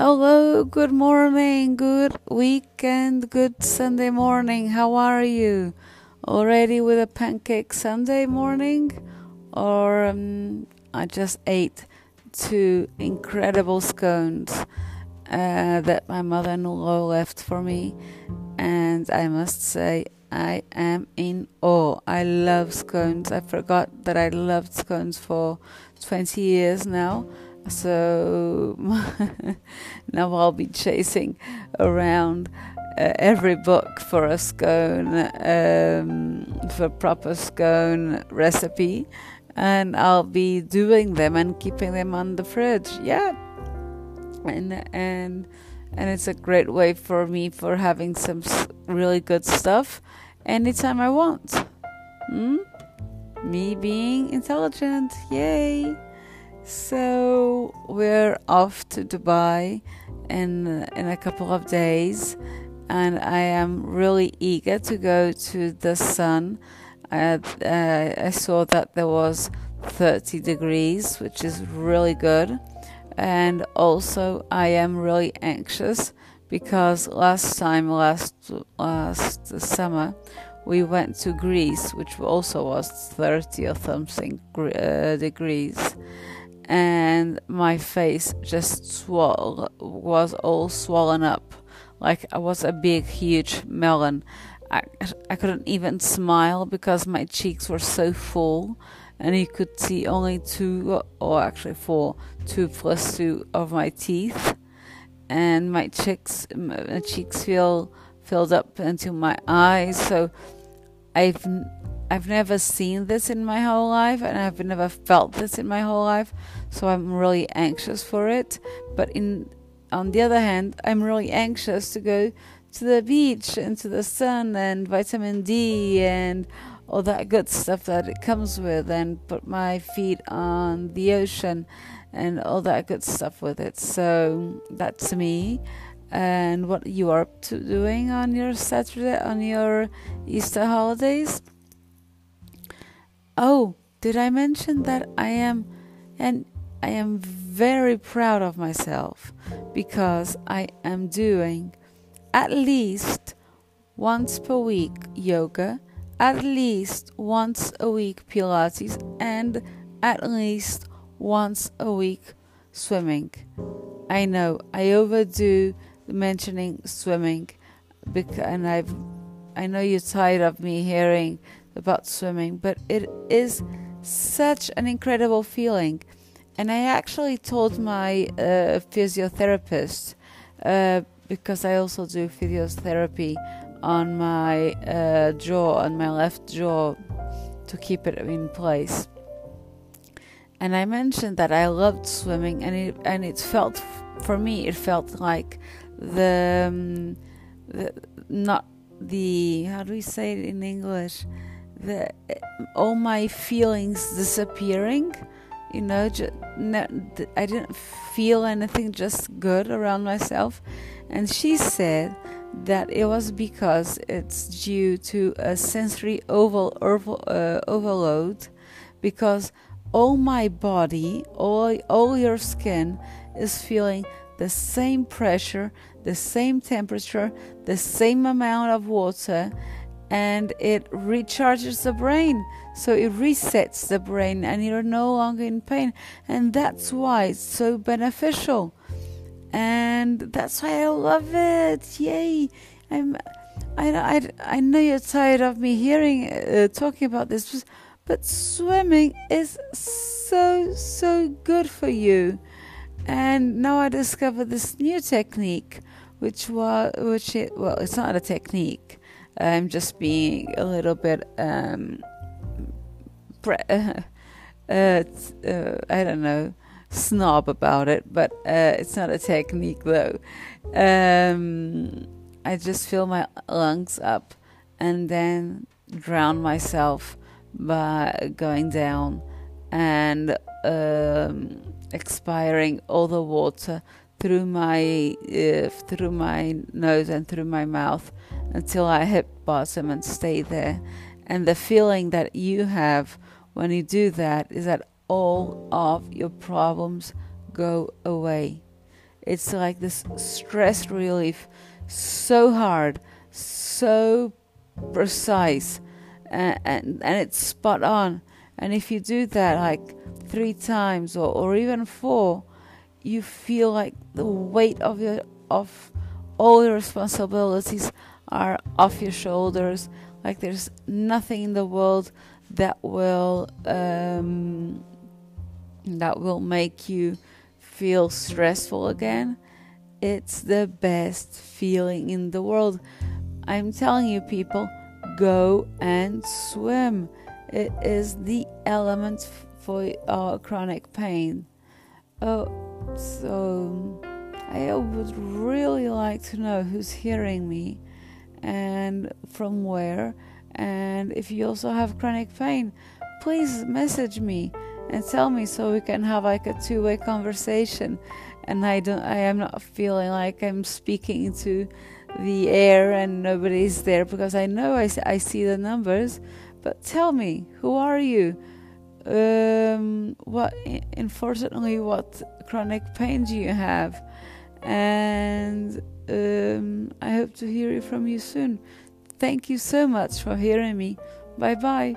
Hello, good morning, good weekend, good Sunday morning. How are you? Already with a pancake Sunday morning? Or um, I just ate two incredible scones uh, that my mother in law left for me, and I must say, I am in awe. I love scones. I forgot that I loved scones for 20 years now. So now I'll be chasing around uh, every book for a scone, um, for proper scone recipe, and I'll be doing them and keeping them on the fridge. Yeah, and and and it's a great way for me for having some really good stuff anytime I want. Hmm? Me being intelligent, yay! We're off to Dubai in in a couple of days, and I am really eager to go to the sun. Uh, uh, I saw that there was 30 degrees, which is really good, and also I am really anxious because last time, last last summer, we went to Greece, which also was 30 or something uh, degrees and my face just swell was all swollen up. Like I was a big huge melon. I, I couldn't even smile because my cheeks were so full and you could see only two or actually four two plus two of my teeth. And my cheeks my cheeks feel filled up into my eyes. So I've I've never seen this in my whole life and I've never felt this in my whole life, so I'm really anxious for it. But in on the other hand, I'm really anxious to go to the beach and to the sun and vitamin D and all that good stuff that it comes with and put my feet on the ocean and all that good stuff with it. So that's me. And what you are up to doing on your Saturday on your Easter holidays? Oh, did I mention that I am and I am very proud of myself because I am doing at least once per week yoga, at least once a week Pilates, and at least once a week swimming. I know I overdo mentioning swimming, and I've I know you're tired of me hearing about swimming, but it is such an incredible feeling. And I actually told my uh, physiotherapist, uh, because I also do physiotherapy on my uh, jaw, on my left jaw, to keep it in place. And I mentioned that I loved swimming, and it and it felt for me it felt like the, um, the not the how do we say it in English the all my feelings disappearing you know just, no, i didn't feel anything just good around myself. And she said that it was because it's due to a sensory oval, oval uh, overload because all my body all all your skin is feeling the same pressure the same temperature the same amount of water and it recharges the brain. So it resets the brain and you're no longer in pain. And that's why it's so beneficial. And that's why I love it. Yay. I'm I, I, I know you're tired of me hearing uh, talking about this, but swimming is so so good for you. And now I discovered this new technique, which was which it, well, it's not a technique I'm just being a little bit um, pre- uh, uh, I don't know snob about it, but uh, it's not a technique though. Um, I just fill my lungs up and then drown myself by going down and um, expiring all the water through my uh, through my nose and through my mouth until I hit bottom and stay there. And the feeling that you have when you do that is that all of your problems go away. it's like this stress relief so hard so precise and, and, and it's spot on and if you do that like three times or, or even four you feel like the weight of your of all your responsibilities are off your shoulders. Like there's nothing in the world that will um, that will make you feel stressful again. It's the best feeling in the world. I'm telling you people go and swim. It is the element for uh, chronic pain. Oh so i would really like to know who's hearing me and from where. And if you also have chronic pain, please message me and tell me so we can have like a two-way conversation. And I don't I am not feeling like I'm speaking to the air and nobody's there because I know I, I see the numbers. But tell me who are you? Um, what unfortunately what chronic pain do you have? And um, I hope to hear from you soon. Thank you so much for hearing me. Bye bye.